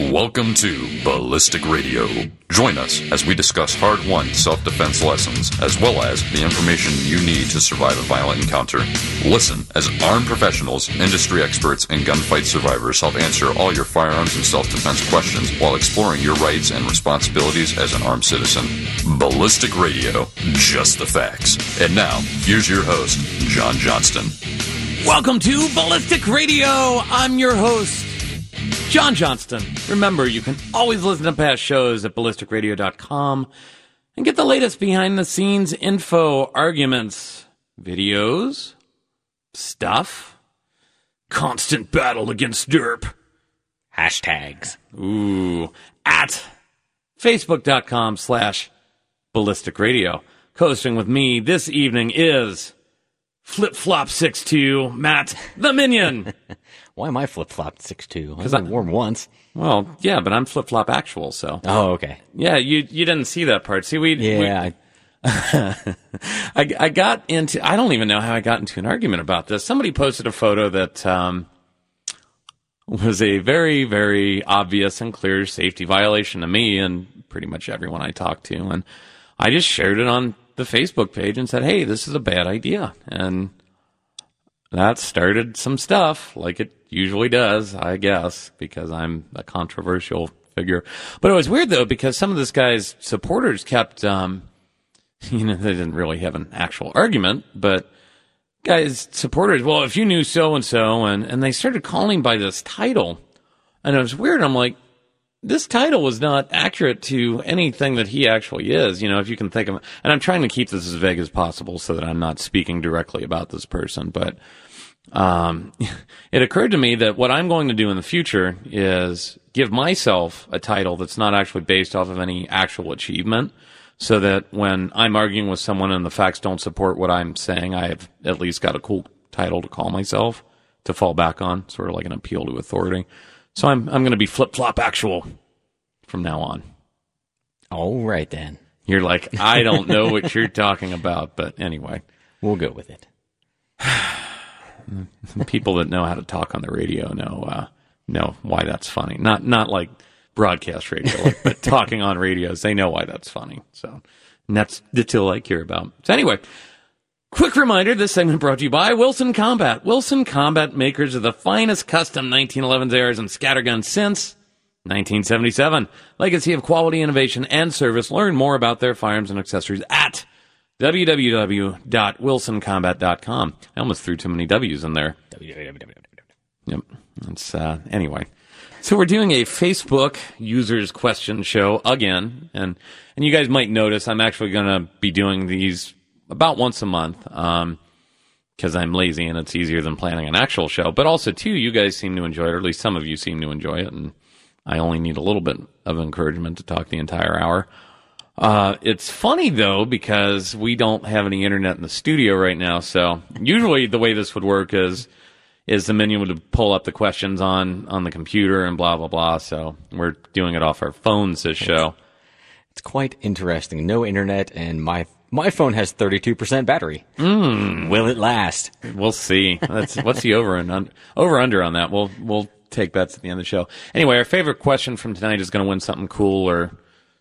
Welcome to Ballistic Radio. Join us as we discuss hard won self defense lessons, as well as the information you need to survive a violent encounter. Listen as armed professionals, industry experts, and gunfight survivors help answer all your firearms and self defense questions while exploring your rights and responsibilities as an armed citizen. Ballistic Radio, just the facts. And now, here's your host, John Johnston. Welcome to Ballistic Radio. I'm your host, John Johnston. Remember, you can always listen to past shows at ballisticradio.com and get the latest behind the scenes info, arguments, videos, stuff, constant battle against derp, Hashtags. ooh, at facebook.com slash ballistic radio. Coasting with me this evening is Flip Flop 62, Matt the Minion. Why am I flip flopped six two? I was I- warm once. well, yeah, but I'm Flip Flop actual, so. Oh, okay. Yeah, you you didn't see that part. See, we Yeah, we- I I got into I don't even know how I got into an argument about this. Somebody posted a photo that um, was a very very obvious and clear safety violation to me and pretty much everyone I talked to, and I just shared it on the Facebook page and said, "Hey, this is a bad idea," and that started some stuff like it usually does, I guess, because I'm a controversial figure. But it was weird though because some of this guy's supporters kept, um, you know, they didn't really have an actual argument, but guys supporters, well, if you knew so and so, and and they started calling by this title, and it was weird. I'm like. This title was not accurate to anything that he actually is. You know, if you can think of, and I'm trying to keep this as vague as possible so that I'm not speaking directly about this person, but um, it occurred to me that what I'm going to do in the future is give myself a title that's not actually based off of any actual achievement, so that when I'm arguing with someone and the facts don't support what I'm saying, I've at least got a cool title to call myself to fall back on, sort of like an appeal to authority. So I'm I'm going to be flip flop actual from now on. all right then. You're like, I don't know what you're talking about, but anyway. We'll go with it. people that know how to talk on the radio know uh, know why that's funny. Not not like broadcast radio, like, but talking on radios, they know why that's funny. So and that's the till I care about. So anyway, quick reminder: this segment brought to you by Wilson Combat. Wilson Combat, makers of the finest custom 1911s ARs and scatterguns since 1977. Legacy of quality, innovation, and service. Learn more about their firearms and accessories at www.wilsoncombat.com. I almost threw too many W's in there. Yep. It's uh, anyway. So we're doing a Facebook users question show again, and and you guys might notice I'm actually going to be doing these about once a month, um, because I'm lazy and it's easier than planning an actual show. But also too, you guys seem to enjoy it, or at least some of you seem to enjoy it, and I only need a little bit of encouragement to talk the entire hour. Uh, it's funny though because we don't have any internet in the studio right now. So usually the way this would work is is the minion would pull up the questions on on the computer and blah blah blah. So we're doing it off our phones this show. It's quite interesting. No internet, and my my phone has thirty two percent battery. Mm. Will it last? We'll see. That's what's the over and un, over under on that. We'll we'll take bets at the end of the show. Anyway, our favorite question from tonight is going to win something cool or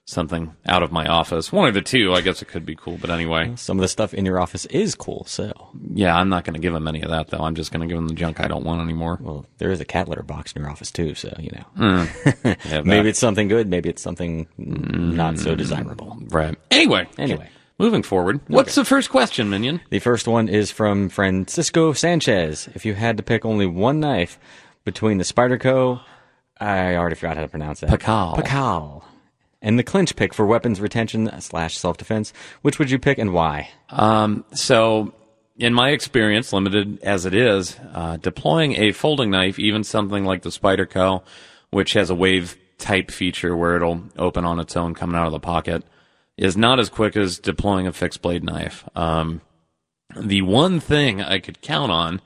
something out of my office. One of the two. I guess it could be cool, but anyway. Some of the stuff in your office is cool. So, Yeah, I'm not going to give him any of that though. I'm just going to give him the junk I don't want anymore. well, there is a cat litter box in your office too. So you know, hmm. Yeah, maybe it's something good. Maybe it's something hmm. not so desirable. right. Anyway, Anyway. moving forward. What's the first question, Minion? The first one is from Francisco Sanchez. If you had to pick only one knife between the Spyderco, I already forgot how to pronounce that. Pakal. Pakal. And the clinch pick for weapons retention slash self defense, which would you pick and why? So, in my experience, limited as it is, uh, deploying a folding knife, even something like the Spyderco, which has a wave type feature where it'll open on its own coming out of the pocket, is not as quick as deploying a fixed blade knife. Um, the one thing I could count on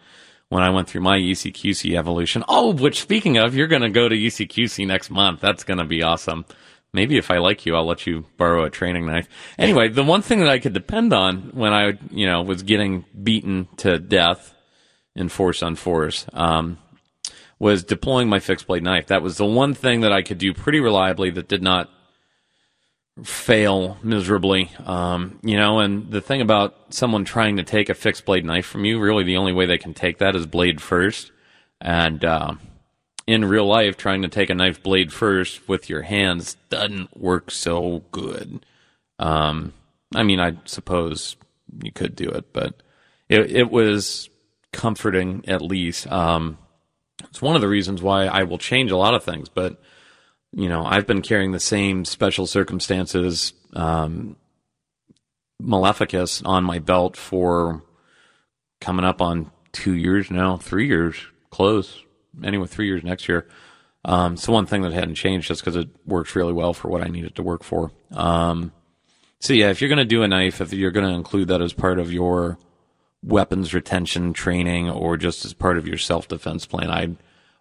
when I went through my ECQC evolution, oh, which speaking of, you're going to go to ECQC next month. That's going to be awesome. Maybe if I like you, I'll let you borrow a training knife. Anyway, the one thing that I could depend on when I, you know, was getting beaten to death in force on force, um, was deploying my fixed blade knife. That was the one thing that I could do pretty reliably that did not fail miserably. Um, you know, and the thing about someone trying to take a fixed blade knife from you, really the only way they can take that is blade first. And uh, in real life, trying to take a knife blade first with your hands doesn't work so good. Um, I mean, I suppose you could do it, but it, it was comforting at least. Um, it's one of the reasons why I will change a lot of things, but you know, I've been carrying the same special circumstances um, Maleficus on my belt for coming up on two years now, three years, close. Anyway, three years next year. Um, so one thing that hadn't changed just because it works really well for what I need it to work for. Um, so yeah, if you're going to do a knife, if you're going to include that as part of your weapons retention training or just as part of your self defense plan, I'd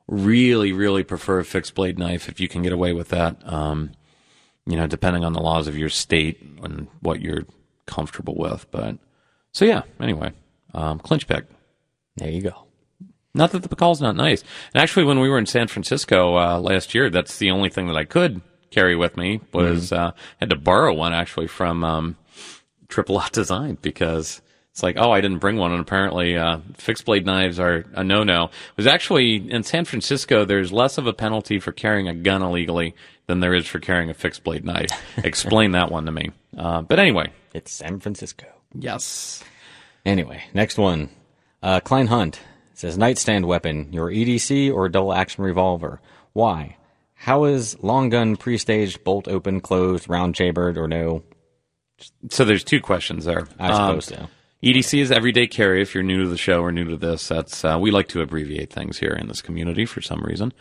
really, really prefer a fixed blade knife if you can get away with that. Um, you know, depending on the laws of your state and what you're comfortable with. But so yeah. Anyway, um, clinch pick. There you go. Not that the Pacal's not nice. And actually, when we were in San Francisco uh, last year, that's the only thing that I could carry with me was uh, had to borrow one actually from um, Triple Aught Design because it's like, oh, I didn't bring one, and apparently uh, fixed blade knives are a no-no. It was actually in San Francisco. There's less of a penalty for carrying a gun illegally than there is for carrying a fixed blade knife. Explain that one to me. Uh, but anyway, It's San Francisco. yes. Anyway, next one. Uh, Klein Hunt says nightstand weapon, your EDC or double action revolver. Why? How is long gun pre-staged, bolt open, closed, round chambered, or no? So there's two questions there. I Um, suppose so. EDC is everyday carry. If you're new to the show or new to this, that's uh, we like to abbreviate things here in this community for some reason.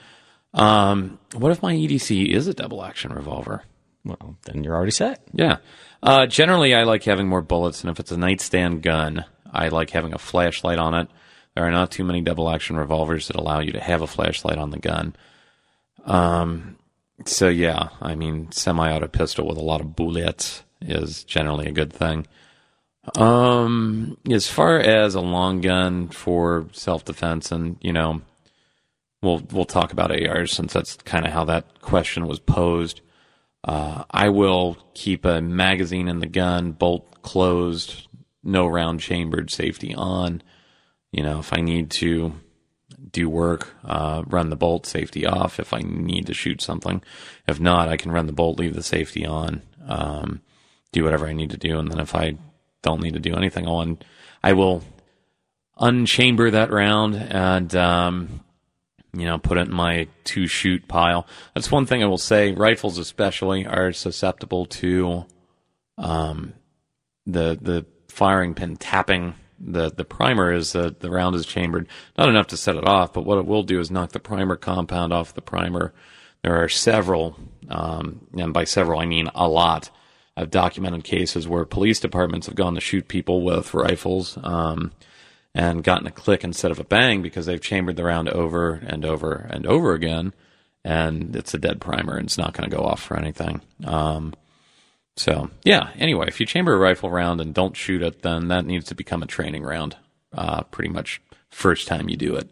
Um, what if my EDC is a double action revolver? Well, then you're already set. Yeah. Uh, generally, I like having more bullets, and if it's a nightstand gun, I like having a flashlight on it. There are not too many double action revolvers that allow you to have a flashlight on the gun. Um, so yeah, I mean, semi-auto pistol with a lot of bullets is generally a good thing. Um, as far as a long gun for self-defense, and you know, we'll we'll talk about ARs since that's kind of how that question was posed. Uh, I will keep a magazine in the gun, bolt closed, no round chambered, safety on. You know, if I need to do work, uh, run the bolt, safety off. If I need to shoot something, if not, I can run the bolt, leave the safety on, um, do whatever I need to do, and then if I don't need to do anything on, I will unchamber that round and um, you know, put it in my two shoot pile. That's one thing I will say. Rifles, especially, are susceptible to um, the the firing pin tapping. The The primer is the the round is chambered, not enough to set it off, but what it will do is knock the primer compound off the primer. There are several, um, and by several I mean a lot. I've documented cases where police departments have gone to shoot people with rifles. Um, and gotten a click instead of a bang because they've chambered the round over and over and over again, and it's a dead primer and it's not going to go off for anything. Um, so yeah. Anyway, if you chamber a rifle round and don't shoot it, then that needs to become a training round. Uh, pretty much first time you do it.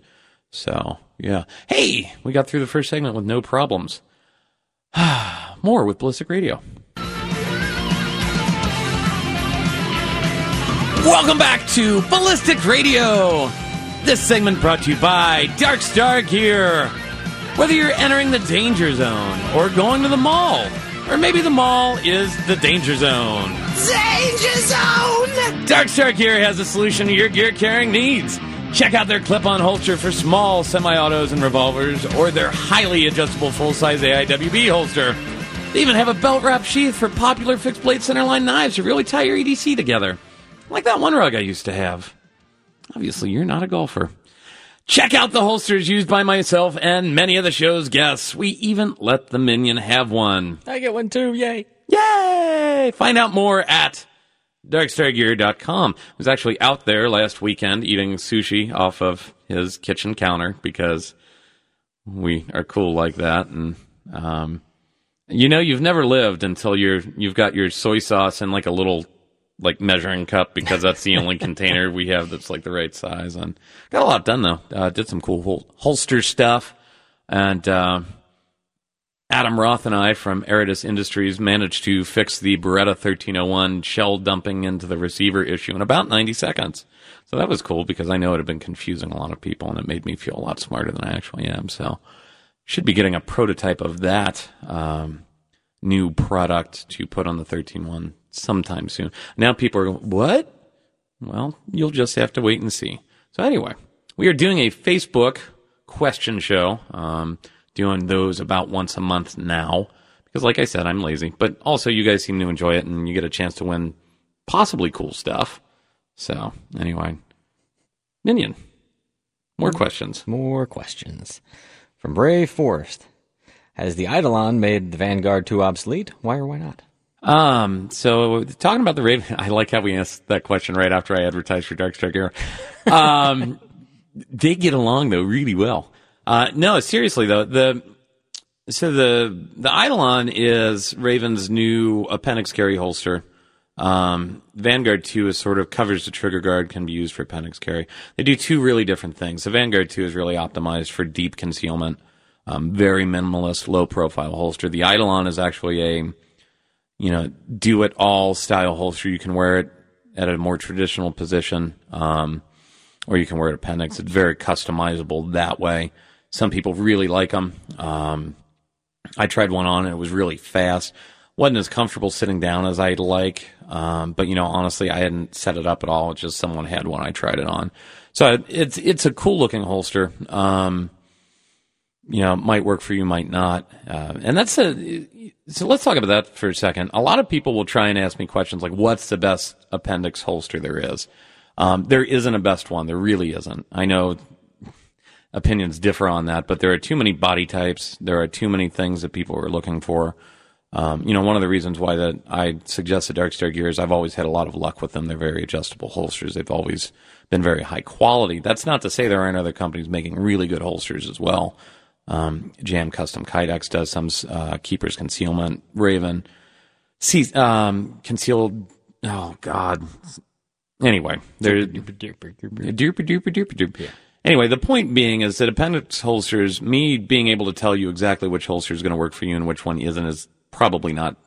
So yeah. Hey, we got through the first segment with no problems. More with Ballistic Radio. Welcome back to Ballistic Radio. This segment brought to you by Dark Star Gear. Whether you're entering the danger zone or going to the mall, or maybe the mall is the danger zone. Danger Zone! Dark Star Gear has a solution to your gear carrying needs. Check out their clip on holster for small semi autos and revolvers, or their highly adjustable full size AIWB holster. They even have a belt wrap sheath for popular fixed blade centerline knives to really tie your EDC together. Like that one rug I used to have. Obviously, you're not a golfer. Check out the holsters used by myself and many of the show's guests. We even let the minion have one. I get one too. Yay! Yay! Find out more at darkstargear.com. I was actually out there last weekend eating sushi off of his kitchen counter because we are cool like that. And, um, you know, you've never lived until you're, you've got your soy sauce in like a little like measuring cup because that's the only container we have that's like the right size. And got a lot done though. Uh, did some cool hol- holster stuff, and uh, Adam Roth and I from Aridus Industries managed to fix the Beretta 1301 shell dumping into the receiver issue in about 90 seconds. So that was cool because I know it had been confusing a lot of people, and it made me feel a lot smarter than I actually am. So should be getting a prototype of that. Um, new product to put on the 13.1 sometime soon. Now people are going, what? Well, you'll just have to wait and see. So anyway, we are doing a Facebook question show, um, doing those about once a month now. Because like I said, I'm lazy, but also you guys seem to enjoy it and you get a chance to win possibly cool stuff. So anyway, Minion, more questions. More questions. From Brave Forest. Has the Eidolon made the Vanguard 2 obsolete? Why or why not? Um, so talking about the Raven, I like how we asked that question right after I advertised for Dark Gear. Um, they get along though really well. Uh, no, seriously though, the, so the, the Eidolon is Raven's new appendix carry holster. Um, Vanguard 2 is sort of covers the trigger guard, can be used for appendix carry. They do two really different things. The Vanguard 2 is really optimized for deep concealment, um, very minimalist, low profile holster. The Eidolon is actually a, you know, do it all style holster. You can wear it at a more traditional position, um, or you can wear it appendix. It's very customizable that way. Some people really like them. Um, I tried one on and it was really fast. Wasn't as comfortable sitting down as I'd like. Um, but you know, honestly, I hadn't set it up at all. It's just someone had one. I tried it on. So it's, it's a cool looking holster. Um, you know, might work for you, might not. Uh, and that's a, so let's talk about that for a second. A lot of people will try and ask me questions like, what's the best appendix holster there is? Um, there isn't a best one. There really isn't. I know opinions differ on that, but there are too many body types. There are too many things that people are looking for. Um, you know, one of the reasons why that I suggested Dark Star Gear is I've always had a lot of luck with them. They're very adjustable holsters. They've always been very high quality. That's not to say there aren't other companies making really good holsters as well. Um, JM Custom Kydex does some, uh, Keeper's Concealment, Raven, see, um, concealed, oh God. Anyway, there, duper duper duper duper. Anyway, the point being is that appendix holsters, me being able to tell you exactly which holster is going to work for you and which one isn't is probably not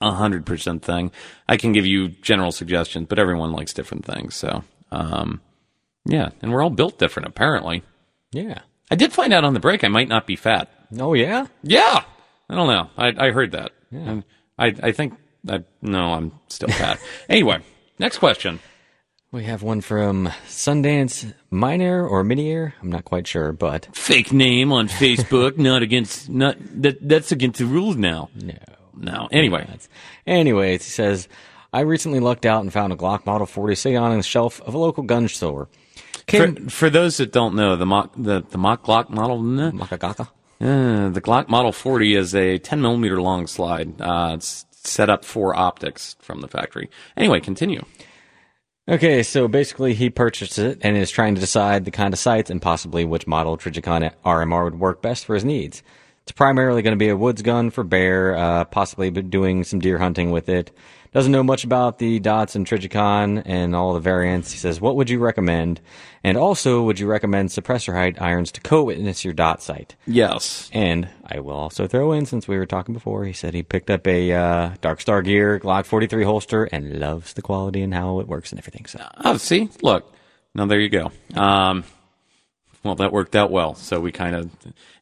a hundred percent thing. I can give you general suggestions, but everyone likes different things. So, um, yeah, and we're all built different apparently. Yeah. I did find out on the break I might not be fat. Oh, yeah? Yeah, I don't know. I I heard that. Yeah. I I think I no, I'm still fat. anyway, next question. We have one from Sundance Minor or Minier. I'm not quite sure, but Fake name on Facebook, not against not that that's against the rules now. no. No. Anyway, That's- Anyways, he says, I recently lucked out and found a Glock Model 40 sitting on the shelf of a local gun store. For, for those that don't know, the mock the the mock Glock model. Uh, the Glock Model 40 is a 10 millimeter long slide. Uh, it's set up for optics from the factory. Anyway, continue. Okay, so basically he purchased it and is trying to decide the kind of sights and possibly which model Trijicon RMR would work best for his needs. It's primarily going to be a woods gun for bear, uh, possibly doing some deer hunting with it. Doesn't know much about the dots and Trijicon and all the variants. He says, what would you recommend? And also, would you recommend suppressor height irons to co-witness your dot sight? Yes. And I will also throw in, since we were talking before, he said he picked up a uh, Dark Star Gear Glock 43 holster and loves the quality and how it works and everything. So Oh, see, look. Now there you go. Um, well, that worked out well. So we kind of,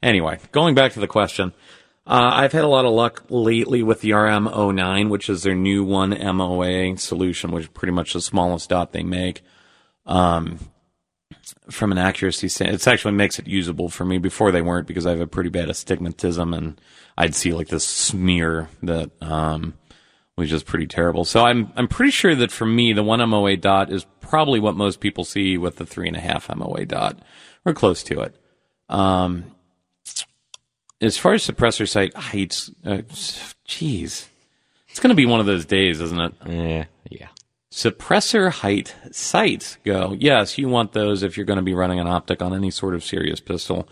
anyway, going back to the question. Uh, I've had a lot of luck lately with the RM09, which is their new one MOA solution, which is pretty much the smallest dot they make. Um, from an accuracy standpoint, it actually makes it usable for me. Before they weren't because I have a pretty bad astigmatism and I'd see like this smear that, um, was just pretty terrible. So I'm, I'm pretty sure that for me, the one MOA dot is probably what most people see with the three and a half MOA dot or close to it. Um, as far as suppressor sight heights, uh, geez, it's going to be one of those days, isn't it? yeah, yeah. Suppressor height sights go. Yes, you want those if you're going to be running an optic on any sort of serious pistol.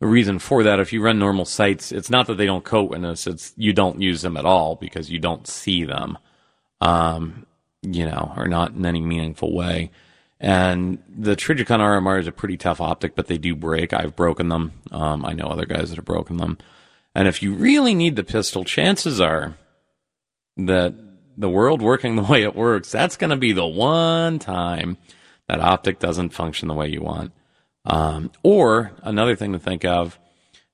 The reason for that, if you run normal sights, it's not that they don't co-witness, it's you don't use them at all because you don't see them. Um, you know, or not in any meaningful way. And the Trijicon RMR is a pretty tough optic, but they do break. I've broken them. Um, I know other guys that have broken them. And if you really need the pistol, chances are that the world working the way it works, that's going to be the one time that optic doesn't function the way you want. Um, or another thing to think of,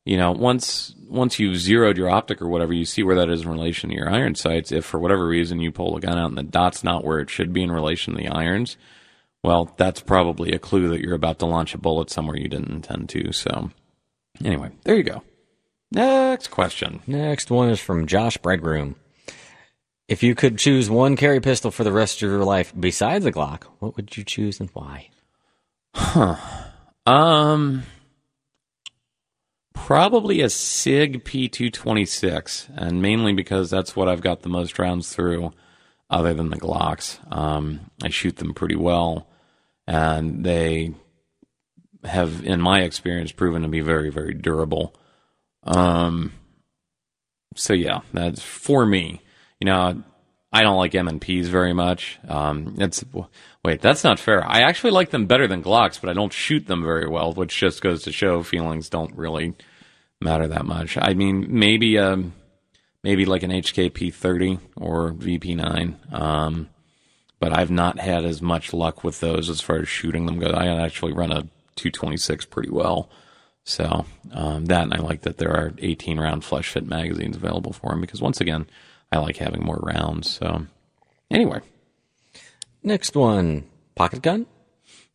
you know, once once you've zeroed your optic or whatever, you see where that is in relation to your iron sights. If for whatever reason you pull the gun out and the dot's not where it should be in relation to the irons, well, that's probably a clue that you're about to launch a bullet somewhere you didn't intend to. So, anyway, there you go. Next question. Next one is from Josh Breadroom. If you could choose one carry pistol for the rest of your life besides a Glock, what would you choose and why? Huh. Um, probably a Sig P226, and mainly because that's what I've got the most rounds through, other than the Glocks. Um, I shoot them pretty well, and they have, in my experience, proven to be very, very durable. Um, so yeah, that's for me. You know, I don't like M and P's very much. Um, it's wait, that's not fair. I actually like them better than Glocks, but I don't shoot them very well, which just goes to show feelings don't really matter that much. I mean, maybe um, maybe like an HK P30 or VP 9. Um, but I've not had as much luck with those as far as shooting them goes. I actually run a 226 pretty well. So um, that, and I like that there are 18 round flush fit magazines available for them because once again, I like having more rounds. So anyway, Next one, pocket gun.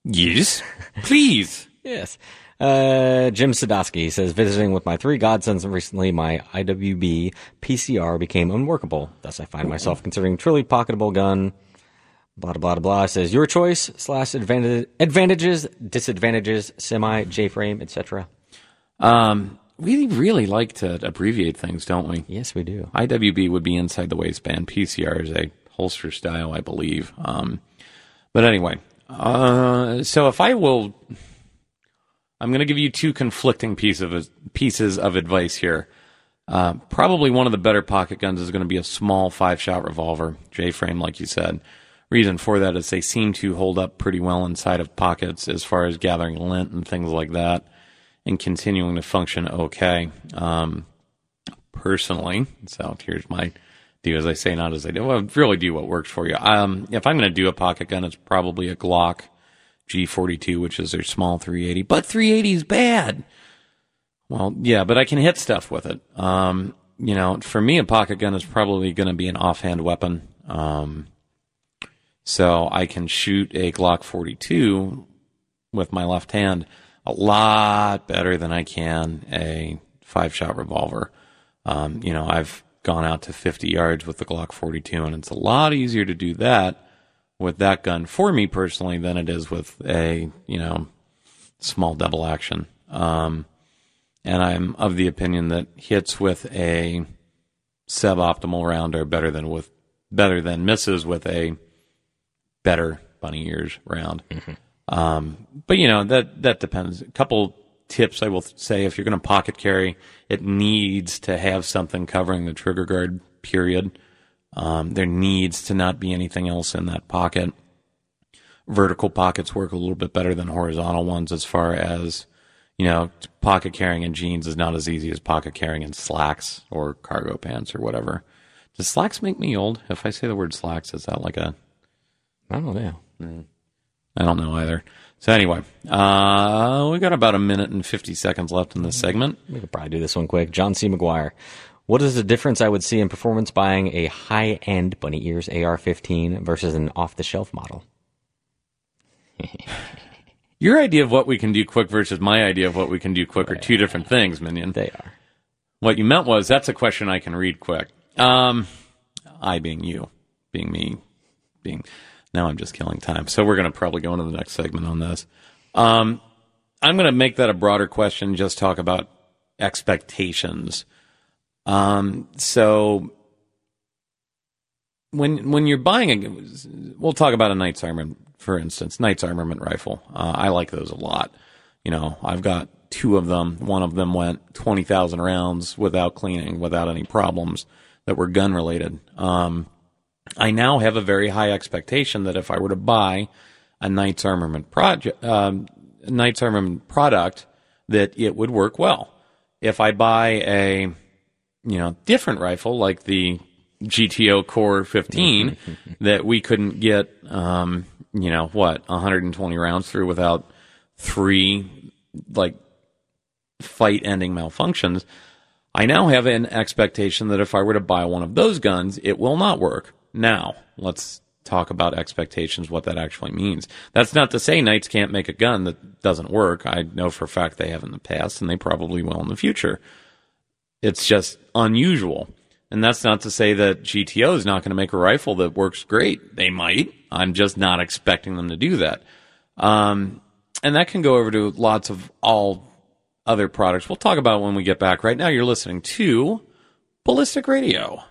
yes, please. Yes. Uh, Jim Sadowski says, visiting with my three godsons recently, my IWB PCR became unworkable. Thus, I find myself considering truly pocketable gun. Blah, blah, blah, blah. Says, your choice slash advantage, advantages, disadvantages, semi, J-frame, etc. Um, we really like to abbreviate things, don't we? Yes, we do. IWB would be inside the waistband. PCR is a holster style, I believe. Um, but anyway, uh, so if I will, I'm going to give you two conflicting piece of pieces of advice here. Uh, probably one of the better pocket guns is going to be a small five shot revolver, J frame, like you said. Reason for that is they seem to hold up pretty well inside of pockets as far as gathering lint and things like that and continuing to function okay. Um, personally, so here's my do as I say, not as I do. Well, really do what works for you. Um, if I'm going to do a pocket gun, it's probably a Glock G42, which is their small 380. But 380 is bad. Well, yeah, but I can hit stuff with it. Um, you know, for me, a pocket gun is probably going to be an offhand weapon. Um, so I can shoot a Glock 42 with my left hand a lot better than I can a five shot revolver. Um, you know, I've gone out to 50 yards with the Glock 42, and it's a lot easier to do that with that gun for me personally than it is with a you know small double action. Um, and I'm of the opinion that hits with a suboptimal round are better than with better than misses with a better bunny ears round. Mm-hmm. Um, but you know that that depends. A couple tips I will say if you're going to pocket carry, it needs to have something covering the trigger guard. Period. Um, there needs to not be anything else in that pocket. Vertical pockets work a little bit better than horizontal ones as far as, you know, pocket carrying in jeans is not as easy as pocket carrying in slacks or cargo pants or whatever. Does slacks make me old? If I say the word slacks, is that like a. I don't know. Mm. I don't know either. So anyway, uh, we got about a minute and 50 seconds left in this segment. We could probably do this one quick. John C. McGuire. What is the difference I would see in performance buying a high end Bunny Ears AR 15 versus an off the shelf model? Your idea of what we can do quick versus my idea of what we can do quick are two different things, Minion. They are. What you meant was that's a question I can read quick. Um, I being you, being me, being now I'm just killing time. So we're going to probably go into the next segment on this. Um, I'm going to make that a broader question. Just talk about expectations. Um, so when when you're buying a, we'll talk about a Knight's Armament, for instance, Knight's Armament rifle. Uh, I like those a lot. You know, I've got two of them. One of them went twenty thousand rounds without cleaning, without any problems that were gun related. Um, I now have a very high expectation that if I were to buy a Knights Armament project, um, Knights Armament product, that it would work well. If I buy a, you know, different rifle like the GTO Core 15 that we couldn't get, um, you know, what, 120 rounds through without three, like, fight ending malfunctions. I now have an expectation that if I were to buy one of those guns, it will not work. Now, let's talk about expectations, what that actually means. That's not to say Knights can't make a gun that doesn't work. I know for a fact they have in the past, and they probably will in the future. It's just unusual. And that's not to say that GTO is not going to make a rifle that works great. They might. I'm just not expecting them to do that. Um, and that can go over to lots of all other products. We'll talk about when we get back. Right now, you're listening to Ballistic Radio.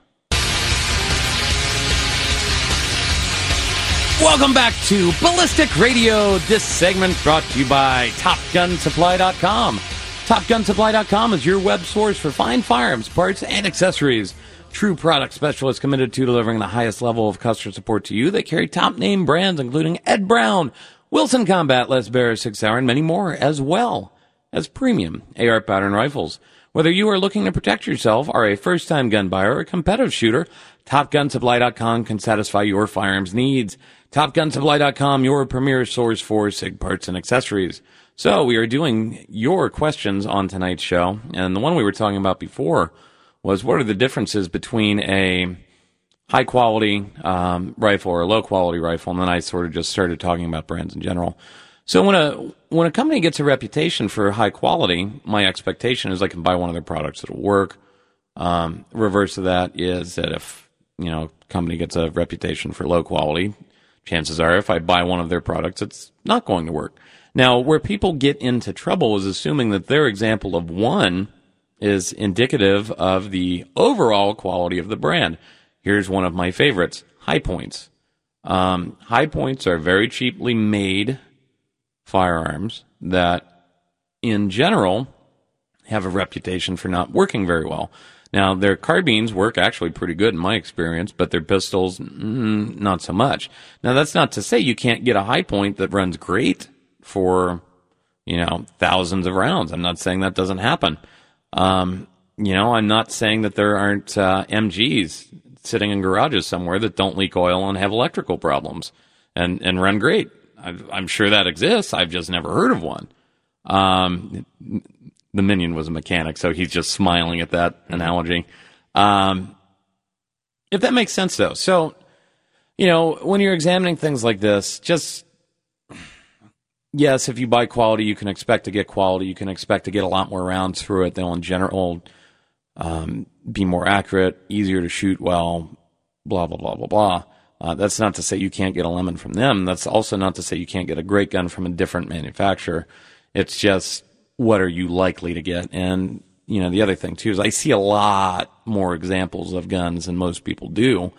Welcome back to Ballistic Radio. This segment brought to you by TopGunSupply.com. TopGunSupply.com is your web source for fine firearms, parts, and accessories. True product specialists committed to delivering the highest level of customer support to you. They carry top name brands including Ed Brown, Wilson Combat, Les Baer, Sig Sauer, and many more, as well as premium AR pattern rifles. Whether you are looking to protect yourself, are a first time gun buyer, or a competitive shooter, TopGunSupply.com can satisfy your firearms needs. TopGunSupply.com, your premier source for SIG parts and accessories. So we are doing your questions on tonight's show, and the one we were talking about before was what are the differences between a high quality um, rifle or a low quality rifle, and then I sort of just started talking about brands in general. So when a when a company gets a reputation for high quality, my expectation is I can buy one of their products that'll work. Um, reverse of that is that if you know company gets a reputation for low quality, chances are if I buy one of their products, it's not going to work. Now, where people get into trouble is assuming that their example of one is indicative of the overall quality of the brand. Here's one of my favorites: High Points. Um, high Points are very cheaply made firearms that, in general, have a reputation for not working very well. Now, their carbines work actually pretty good in my experience, but their pistols, mm, not so much. Now, that's not to say you can't get a high point that runs great for, you know, thousands of rounds. I'm not saying that doesn't happen. Um, you know, I'm not saying that there aren't uh, MGs sitting in garages somewhere that don't leak oil and have electrical problems and, and run great. I am sure that exists. I've just never heard of one. Um, the minion was a mechanic, so he's just smiling at that analogy. Um, if that makes sense, though. So, you know, when you're examining things like this, just yes, if you buy quality, you can expect to get quality. You can expect to get a lot more rounds through it. They'll, in general, um, be more accurate, easier to shoot well, blah, blah, blah, blah, blah. Uh, that's not to say you can't get a lemon from them. That's also not to say you can't get a great gun from a different manufacturer. It's just what are you likely to get? And, you know, the other thing too is I see a lot more examples of guns than most people do.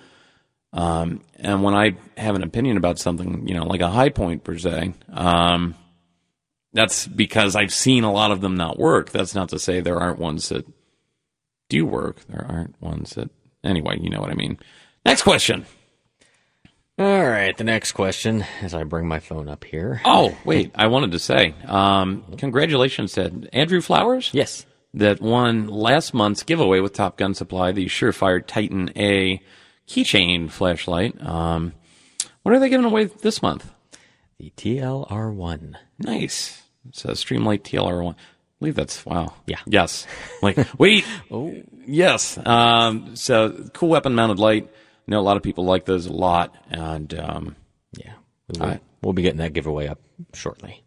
Um, and when I have an opinion about something, you know, like a high point per se, um, that's because I've seen a lot of them not work. That's not to say there aren't ones that do work. There aren't ones that, anyway, you know what I mean. Next question. All right, the next question as I bring my phone up here. Oh, wait, I wanted to say, um, congratulations to Andrew Flowers. Yes. That won last month's giveaway with Top Gun Supply, the Surefire Titan A keychain flashlight. Um, what are they giving away this month? The TLR1. Nice. It's a Streamlight TLR1. I believe that's, wow. Yeah. Yes. Like, wait. oh, yes. Um, so cool weapon mounted light. I know a lot of people like those a lot, and um, yeah, we will, we'll be getting that giveaway up shortly.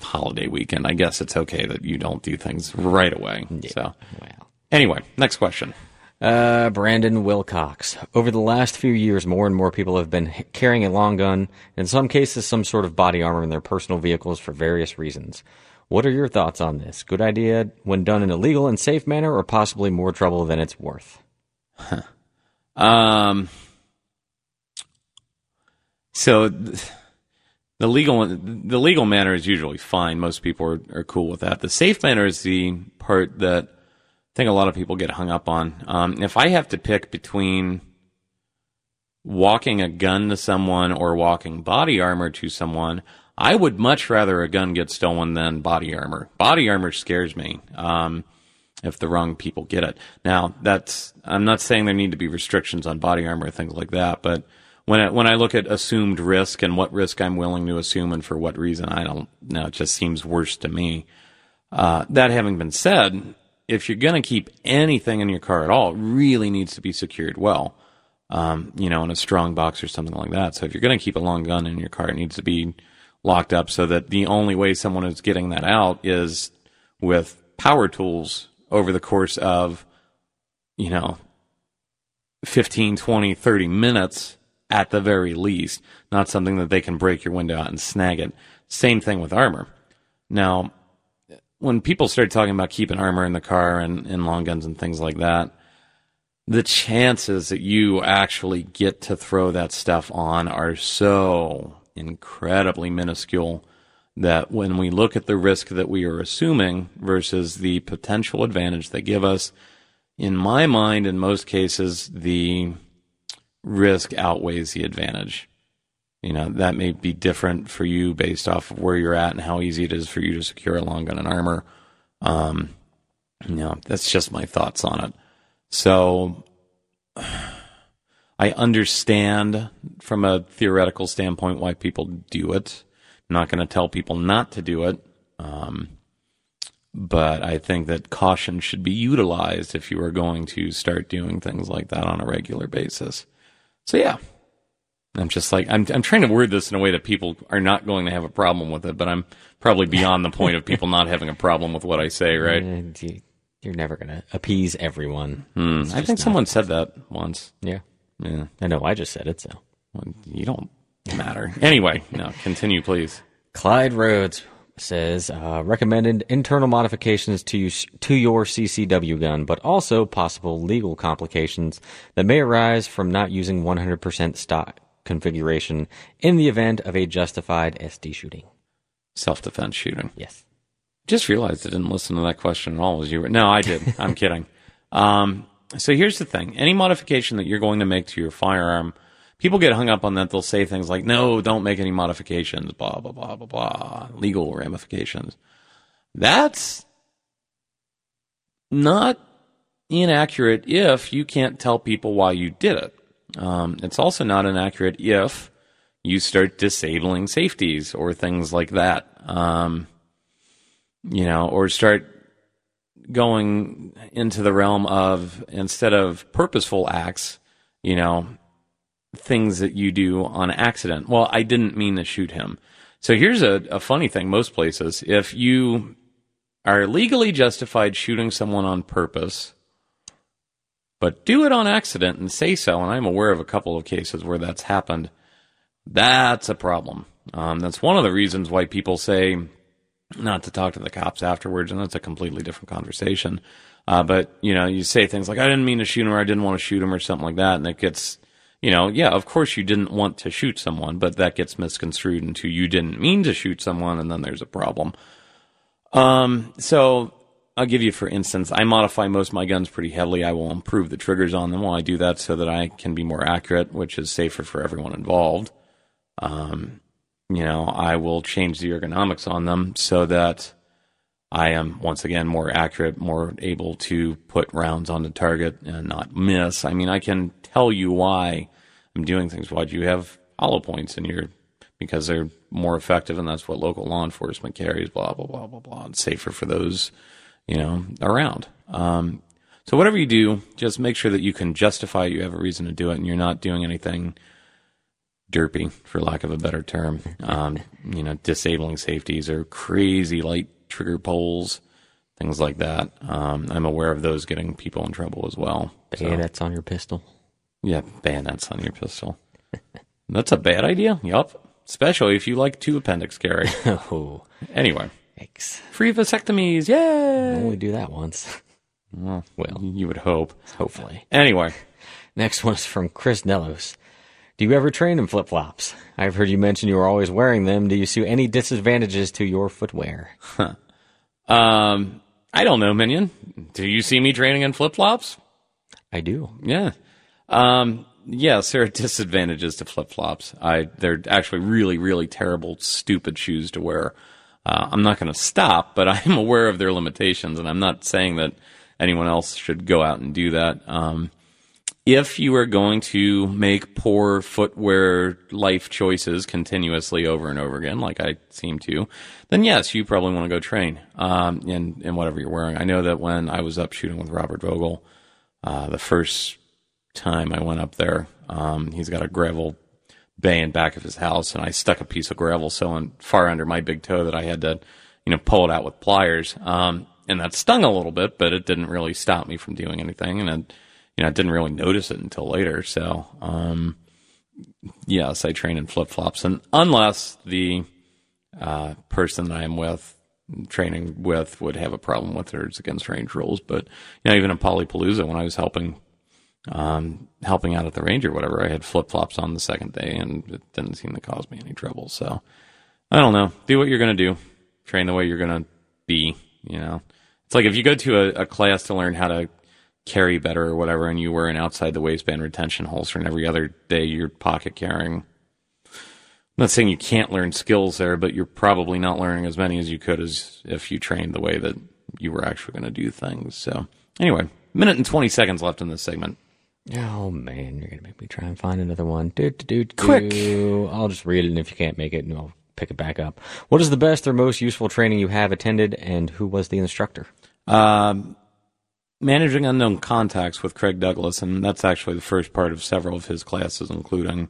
Holiday weekend, I guess it's okay that you don't do things right away. Yeah. So, well. anyway, next question. Uh, Brandon Wilcox. Over the last few years, more and more people have been carrying a long gun, in some cases, some sort of body armor in their personal vehicles for various reasons. What are your thoughts on this? Good idea when done in a legal and safe manner, or possibly more trouble than it's worth? Huh. Um, so the legal the legal manner is usually fine. Most people are, are cool with that. The safe manner is the part that I think a lot of people get hung up on. Um, if I have to pick between walking a gun to someone or walking body armor to someone, I would much rather a gun get stolen than body armor. Body armor scares me. Um, if the wrong people get it. Now, that's I'm not saying there need to be restrictions on body armor or things like that, but when I, when I look at assumed risk and what risk I'm willing to assume and for what reason, I don't know. It just seems worse to me. Uh, that having been said, if you're going to keep anything in your car at all, it really needs to be secured well. Um, you know, in a strong box or something like that. So if you're going to keep a long gun in your car, it needs to be locked up so that the only way someone is getting that out is with power tools over the course of, you know, 15, 20, 30 minutes at the very least, not something that they can break your window out and snag it. Same thing with armor. Now, when people start talking about keeping armor in the car and, and long guns and things like that, the chances that you actually get to throw that stuff on are so incredibly minuscule that when we look at the risk that we are assuming versus the potential advantage they give us, in my mind, in most cases, the risk outweighs the advantage. You know, that may be different for you based off of where you're at and how easy it is for you to secure a long gun and armor. Um, you know, that's just my thoughts on it. So I understand from a theoretical standpoint why people do it. I'm not going to tell people not to do it. Um, but I think that caution should be utilized if you are going to start doing things like that on a regular basis. So yeah, I'm just like I'm I'm trying to word this in a way that people are not going to have a problem with it, but I'm probably beyond the point of people not having a problem with what I say, right? You- You're never going to appease everyone. Hmm. I think someone said that once. Yeah. Yeah, I know. I just said it, so. well, you don't matter. Anyway, no, continue, please. Clyde Rhodes says uh, recommended internal modifications to you, to your CCW gun, but also possible legal complications that may arise from not using 100% stock configuration in the event of a justified SD shooting. Self-defense shooting. Yes. Just realized I didn't listen to that question at all. As you were, no, I did. I'm kidding. Um, so here's the thing: any modification that you're going to make to your firearm, people get hung up on that. They'll say things like, "No, don't make any modifications." Blah blah blah blah blah. Legal ramifications. That's not inaccurate if you can't tell people why you did it. Um, it's also not inaccurate if you start disabling safeties or things like that. Um, you know, or start going into the realm of instead of purposeful acts, you know, things that you do on accident. Well, I didn't mean to shoot him. So here's a, a funny thing most places. If you are legally justified shooting someone on purpose, but do it on accident and say so, and I'm aware of a couple of cases where that's happened, that's a problem. Um, that's one of the reasons why people say not to talk to the cops afterwards, and that's a completely different conversation. Uh, but you know, you say things like, "I didn't mean to shoot him," or "I didn't want to shoot him," or something like that, and it gets, you know, yeah, of course you didn't want to shoot someone, but that gets misconstrued into you didn't mean to shoot someone, and then there's a problem. Um, so I'll give you, for instance, I modify most of my guns pretty heavily. I will improve the triggers on them while I do that so that I can be more accurate, which is safer for everyone involved. Um, you know, I will change the ergonomics on them so that I am once again more accurate, more able to put rounds on the target and not miss. I mean, I can tell you why I'm doing things. Why do you have hollow points in your because they're more effective and that's what local law enforcement carries, blah, blah, blah, blah, blah. It's safer for those, you know, around. Um, so whatever you do, just make sure that you can justify it, you have a reason to do it and you're not doing anything derpy, for lack of a better term. Um, you know, disabling safeties or crazy light trigger pulls, things like that. Um, I'm aware of those getting people in trouble as well. So, Bayonets on your pistol. Yeah, bayonets on your pistol. That's a bad idea. Yup. Especially if you like two appendix carry. Oh, anyway, yikes. free vasectomies. Yay! Only do that once. Well, Well. you would hope. Hopefully. Anyway, Next one is from Chris Nellos. Do you ever train in flip flops? I've heard you mention you were always wearing them. Do you see any disadvantages to your footwear? um, I don't know, Minion. Do you see me training in flip flops? I do. Yeah. Um, yes, there are disadvantages to flip flops. I they're actually really, really terrible, stupid shoes to wear. Uh, I'm not going to stop, but I am aware of their limitations, and I'm not saying that anyone else should go out and do that. Um, if you are going to make poor footwear life choices continuously over and over again, like I seem to, then yes, you probably want to go train um, in in whatever you're wearing. I know that when I was up shooting with Robert Vogel, uh, the first time I went up there, um, he's got a gravel bay in back of his house, and I stuck a piece of gravel so far under my big toe that I had to, you know, pull it out with pliers. Um, and that stung a little bit, but it didn't really stop me from doing anything, and it, you know, I didn't really notice it until later. So, um, yes, I train in flip flops, and unless the uh, person that I am with training with would have a problem with it, it's against range rules. But you know, even in Polypalooza, when I was helping um, helping out at the range or whatever, I had flip flops on the second day, and it didn't seem to cause me any trouble. So, I don't know. Do what you're going to do. Train the way you're going to be. You know, it's like if you go to a, a class to learn how to carry better or whatever, and you wear an outside the waistband retention holster, and every other day you're pocket carrying. I'm not saying you can't learn skills there, but you're probably not learning as many as you could as if you trained the way that you were actually going to do things. So, anyway, minute and 20 seconds left in this segment. Oh man, you're gonna make me try and find another one. Do, do, do. Quick. I'll just read it, and if you can't make it, I'll pick it back up. What is the best or most useful training you have attended, and who was the instructor? Um, managing unknown contacts with Craig Douglas, and that's actually the first part of several of his classes, including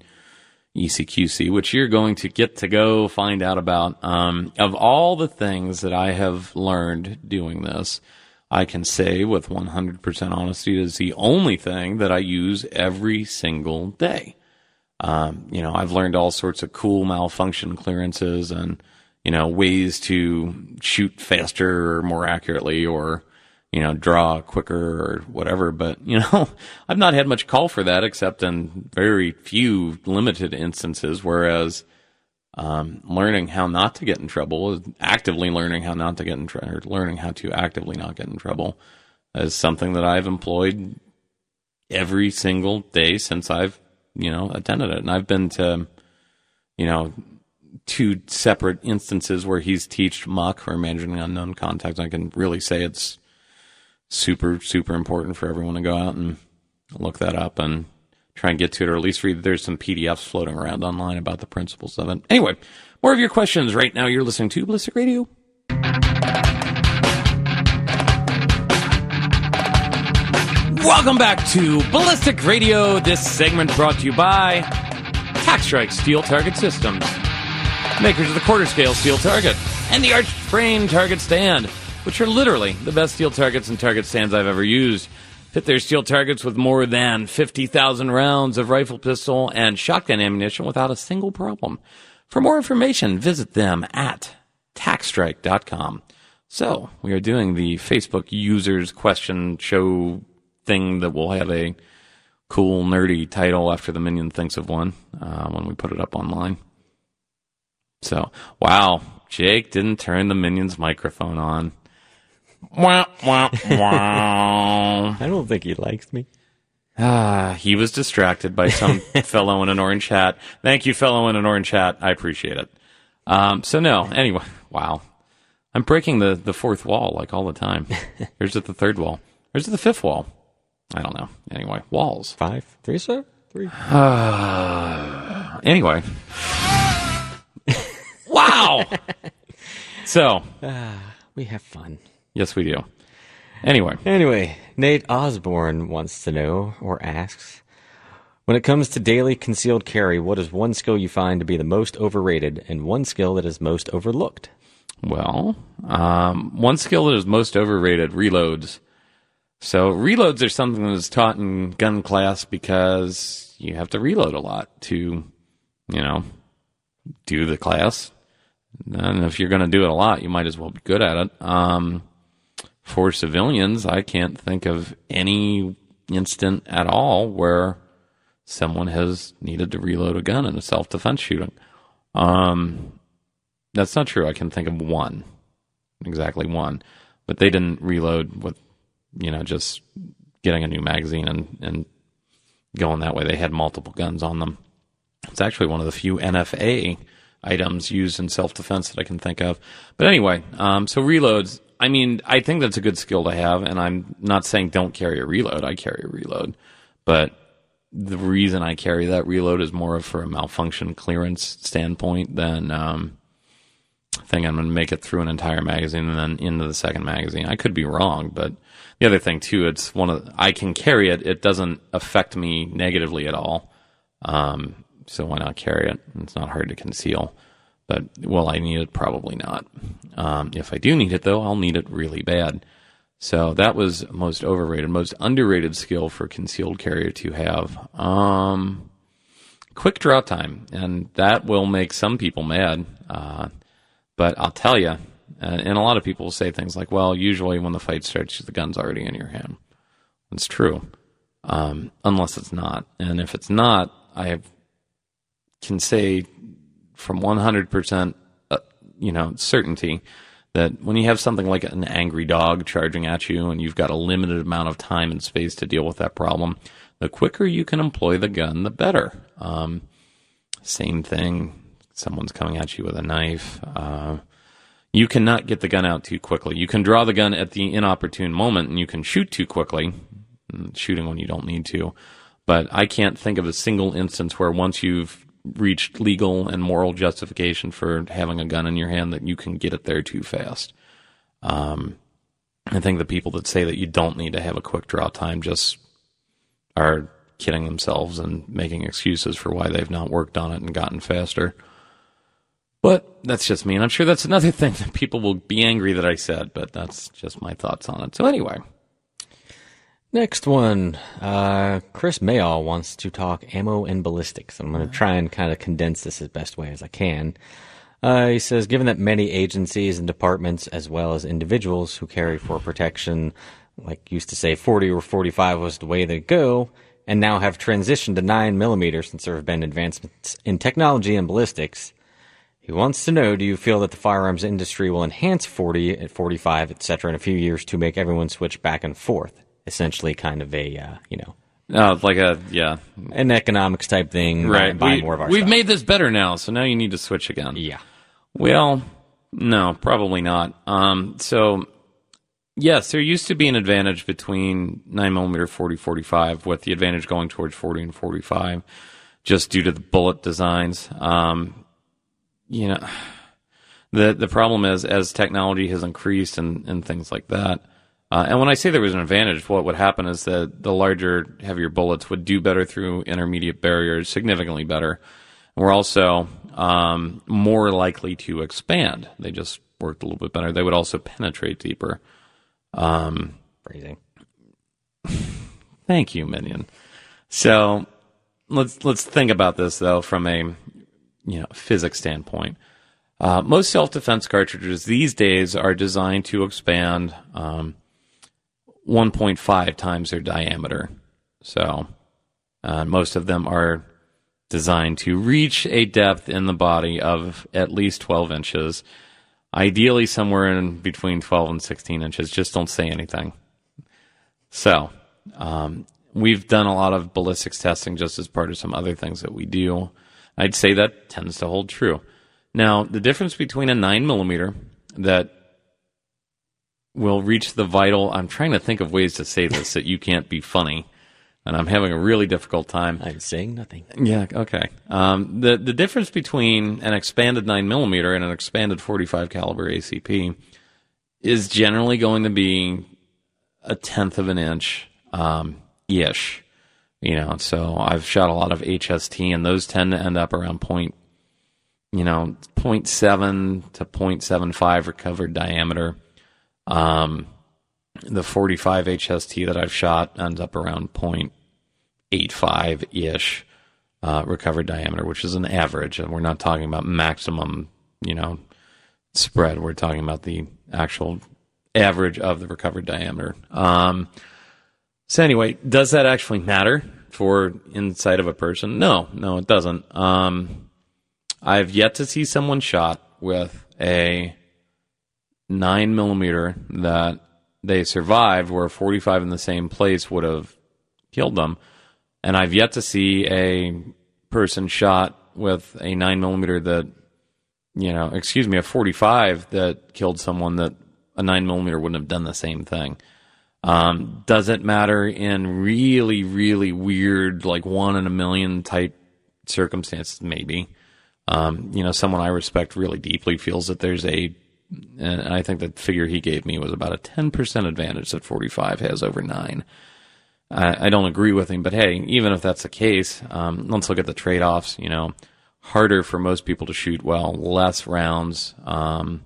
ECQC, which you're going to get to go find out about. Um, of all the things that I have learned doing this, I can say with 100% honesty, is the only thing that I use every single day. Um, you know, I've learned all sorts of cool malfunction clearances and, you know, ways to shoot faster or more accurately or, you know, draw quicker or whatever. But, you know, I've not had much call for that except in very few limited instances. Whereas, um, learning how not to get in trouble actively learning how not to get in trouble, learning how to actively not get in trouble is something that I've employed every single day since I've, you know, attended it. And I've been to, you know, two separate instances where he's teached MUC or managing unknown contacts. I can really say it's super, super important for everyone to go out and look that up and try and get to it, or at least read. There's some PDFs floating around online about the principles of it. Anyway, more of your questions right now. You're listening to Ballistic Radio. Welcome back to Ballistic Radio. This segment brought to you by TacStrike Steel Target Systems, makers of the quarter scale steel target and the arch frame target stand, which are literally the best steel targets and target stands I've ever used. Fit their steel targets with more than 50,000 rounds of rifle, pistol, and shotgun ammunition without a single problem. For more information, visit them at tacstrike.com. So, we are doing the Facebook users question show thing that will have a cool, nerdy title after the minion thinks of one uh, when we put it up online. So, wow, Jake didn't turn the minion's microphone on. I don't think he likes me. Ah, he was distracted by some fellow in an orange hat. Thank you, fellow in an orange hat. I appreciate it. Um, so no, anyway, wow. I'm breaking the, the fourth wall like all the time. Here's at the third wall. Here's at the fifth wall. I don't know. Anyway, walls. Five, three, sir, three. Anyway. wow. so, We have fun. Yes, we do. Anyway, Anyway, Nate Osborne wants to know or asks When it comes to daily concealed carry, what is one skill you find to be the most overrated and one skill that is most overlooked? Well, um, one skill that is most overrated reloads. So reloads are something that is taught in gun class because you have to reload a lot to, you know, do the class. And if you're going to do it a lot, you might as well be good at it. Um, for civilians, I can't think of any instant at all where someone has needed to reload a gun in a self-defense shooting. Um, that's not true. I can think of one, exactly one, but they didn't reload with, you know, just getting a new magazine and and going that way. They had multiple guns on them. It's actually one of the few NFA items used in self defense that I can think of. But anyway, um, so reloads. I mean, I think that's a good skill to have, and I'm not saying don't carry a reload. I carry a reload, but the reason I carry that reload is more of for a malfunction clearance standpoint than um, think I'm going to make it through an entire magazine and then into the second magazine. I could be wrong, but the other thing too, it's one of I can carry it. It doesn't affect me negatively at all. Um, so why not carry it? It's not hard to conceal. But will I need it? Probably not. Um, if I do need it though, I'll need it really bad. So that was most overrated, most underrated skill for concealed carrier to have. Um, quick draw time, and that will make some people mad. Uh, but I'll tell you, and a lot of people will say things like, "Well, usually when the fight starts, the gun's already in your hand." It's true, um, unless it's not. And if it's not, I have, can say from 100%, uh, you know, certainty that when you have something like an angry dog charging at you and you've got a limited amount of time and space to deal with that problem, the quicker you can employ the gun, the better. Um, same thing. Someone's coming at you with a knife. Uh, you cannot get the gun out too quickly. You can draw the gun at the inopportune moment and you can shoot too quickly, shooting when you don't need to. But I can't think of a single instance where once you've reached legal and moral justification for having a gun in your hand that you can get it there too fast. Um, I think the people that say that you don't need to have a quick draw time just are kidding themselves and making excuses for why they've not worked on it and gotten faster. But that's just me, and I'm sure that's another thing that people will be angry that I said, but that's just my thoughts on it. So anyway, Next one, uh, Chris Mayall wants to talk ammo and ballistics. I'm going to try and kind of condense this as best way as I can. Uh, he says, given that many agencies and departments, as well as individuals who carry for protection, like used to say 40 or 45 was the way to go, and now have transitioned to 9 millimeters since there have been advancements in technology and ballistics, he wants to know, do you feel that the firearms industry will enhance 40 at 45, etc. in a few years to make everyone switch back and forth? Essentially kind of a uh, you know uh, like a yeah an economics type thing. Right, buy we, more of our. We've stuff. made this better now, so now you need to switch again. Yeah. Well, no, probably not. Um, so yes, there used to be an advantage between nine millimeter 40 45, with the advantage going towards 40 and 45, just due to the bullet designs. Um, you know, the the problem is as technology has increased and and things like that uh, and when I say there was an advantage, what would happen is that the larger, heavier bullets would do better through intermediate barriers, significantly better. We're also um, more likely to expand. They just worked a little bit better. They would also penetrate deeper. Um, Phrasing. thank you, Minion. So let's let's think about this though from a you know physics standpoint. Uh, most self defense cartridges these days are designed to expand. Um, 1.5 times their diameter. So uh, most of them are designed to reach a depth in the body of at least 12 inches, ideally somewhere in between 12 and 16 inches. Just don't say anything. So um, we've done a lot of ballistics testing just as part of some other things that we do. I'd say that tends to hold true. Now, the difference between a 9 millimeter that will reach the vital. I'm trying to think of ways to say this that you can't be funny, and I'm having a really difficult time. I'm saying nothing. Yeah, okay. Um, the the difference between an expanded nine millimeter and an expanded 45 caliber ACP is generally going to be a tenth of an inch um, ish. You know, so I've shot a lot of HST, and those tend to end up around point, you know, 0.7 to 0.75 recovered diameter. Um, the 45 HST that I've shot ends up around 0.85 ish uh, recovered diameter, which is an average. And we're not talking about maximum, you know, spread. We're talking about the actual average of the recovered diameter. Um, so anyway, does that actually matter for inside of a person? No, no, it doesn't. Um, I've yet to see someone shot with a nine millimeter that they survived, where 45 in the same place would have killed them. and I've yet to see a person shot with a nine millimeter that, you know, excuse me, a 45 that killed someone that a nine millimeter wouldn't have done the same thing. Um, does it matter in really, really weird, like one in a million type circumstances? Maybe. Um, you know, someone I respect really deeply feels that there's a, and I think the figure he gave me was about a 10% advantage that 45 has over nine. I, I don't agree with him, but hey, even if that's the case, um, let's look at the trade offs. You know, harder for most people to shoot well, less rounds, um,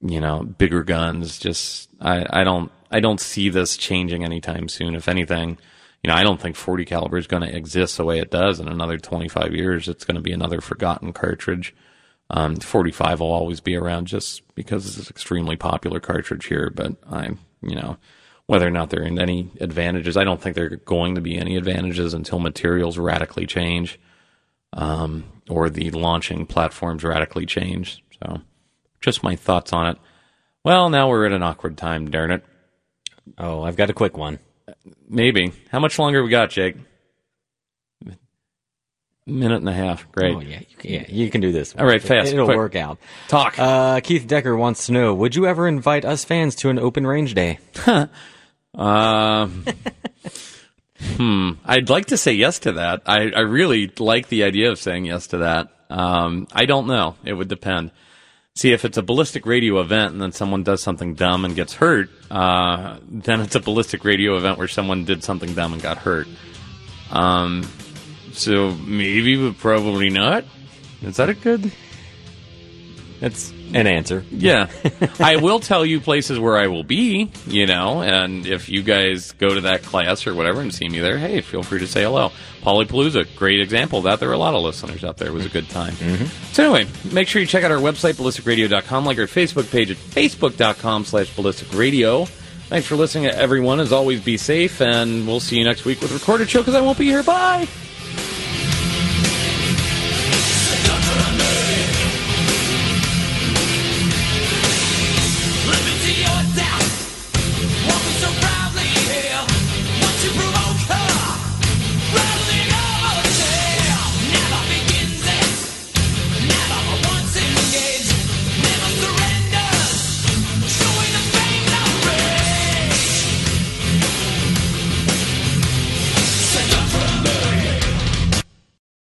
you know, bigger guns. Just, I, I don't, I don't see this changing anytime soon. If anything, you know, I don't think 40 caliber is going to exist the way it does in another 25 years. It's going to be another forgotten cartridge. Um, 45 will always be around just because it's an extremely popular cartridge here, but I'm, you know, whether or not there are any advantages, I don't think there are going to be any advantages until materials radically change, um, or the launching platforms radically change. So, just my thoughts on it. Well, now we're at an awkward time, darn it. Oh, I've got a quick one. Maybe. How much longer we got, Jake? Minute and a half. Great. Oh yeah, you can, yeah, you can do this. All right, fast, It'll quick. work out. Talk. Uh, Keith Decker wants to know: Would you ever invite us fans to an open range day? Um, hmm. I'd like to say yes to that. I, I really like the idea of saying yes to that. Um, I don't know. It would depend. See, if it's a ballistic radio event and then someone does something dumb and gets hurt, uh, then it's a ballistic radio event where someone did something dumb and got hurt. Um, so maybe, but probably not. Is that a good? That's an answer. Yeah. I will tell you places where I will be, you know, and if you guys go to that class or whatever and see me there, hey, feel free to say hello. Polypalooza, great example of that. There were a lot of listeners out there. It was a good time. Mm-hmm. So anyway, make sure you check out our website, ballisticradio.com, like our Facebook page at facebook.com slash ballisticradio. Thanks for listening, everyone. As always, be safe, and we'll see you next week with Recorded Show because I won't be here. Bye!